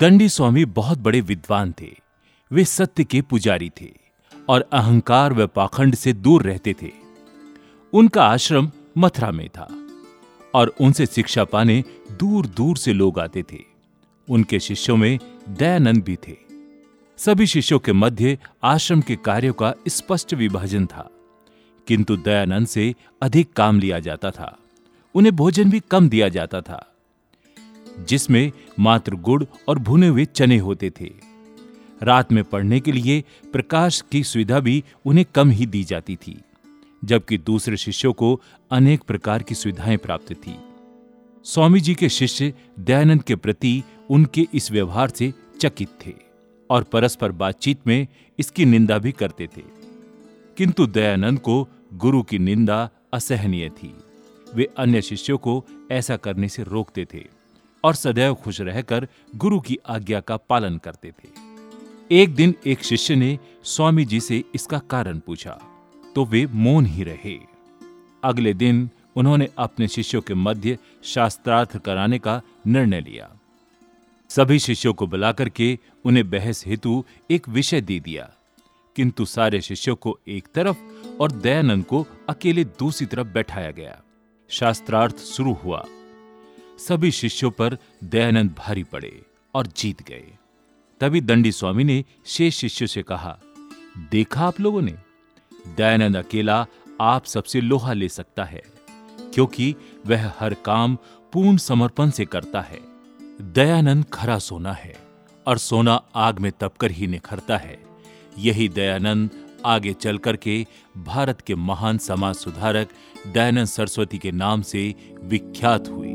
दंडी स्वामी बहुत बड़े विद्वान थे। वे सत्य के पुजारी थे और अहंकार व पाखंड से दूर रहते थे। उनका आश्रम मथुरा में था और उनसे शिक्षा पाने दूर दूर से लोग आते थे। उनके शिष्यों में दयानंद भी थे। सभी शिष्यों के मध्य आश्रम के कार्यों का स्पष्ट विभाजन था। किंतु दयानंद से अधिक काम लिया जाता था। उन्हें भोजन भी कम दिया जाता था। जिसमें मात्र गुड़ और भुने हुए चने होते थे। रात में पढ़ने के लिए प्रकाश की सुविधा भी उन्हें कम ही दी जाती थी, जबकि दूसरे शिष्यों को अनेक प्रकार की सुविधाएँ प्राप्त थी। स्वामी जी के शिष्य दयानंद के प्रति उनके इस व्यवहार से चकित थे और परस्पर बातचीत में इसकी निंदा भी करते थे। किंतु दयानंद को गुरु की निंदा असहनीय थी। वे अन्य शिष्यों को ऐसा करने से रोकते थे। और सदैव खुश रहकर गुरु की आज्ञा का पालन करते थे। एक दिन एक शिष्य ने स्वामी जी से इसका कारण पूछा तो वे मौन ही रहे। अगले दिन उन्होंने अपने शिष्यों के मध्य शास्त्रार्थ कराने का निर्णय लिया। सभी शिष्यों को बुलाकर के उन्हें बहस हेतु एक विषय दे दिया। किंतु सारे शिष्यों को एक तरफ़ और दयानंद को अकेले दूसरी तरफ़ बैठाया गया। शास्त्रार्थ शुरू हुआ। सभी शिष्यों पर दयानंद भारी पड़े और जीत गए। तभी दंडी स्वामी ने शेष शिष्यों से कहा, देखा आप लोगों ने? दयानंद अकेला आप सबसे लोहा ले सकता है, क्योंकि वह हर काम पूर्ण समर्पण से करता है। दयानंद खरा सोना है और सोना आग में तपकर ही निखरता है। यही दयानंद आगे चल के भारत के महान समाज सुधारक दयानंद सरस्वती के नाम से विख्यात हुए।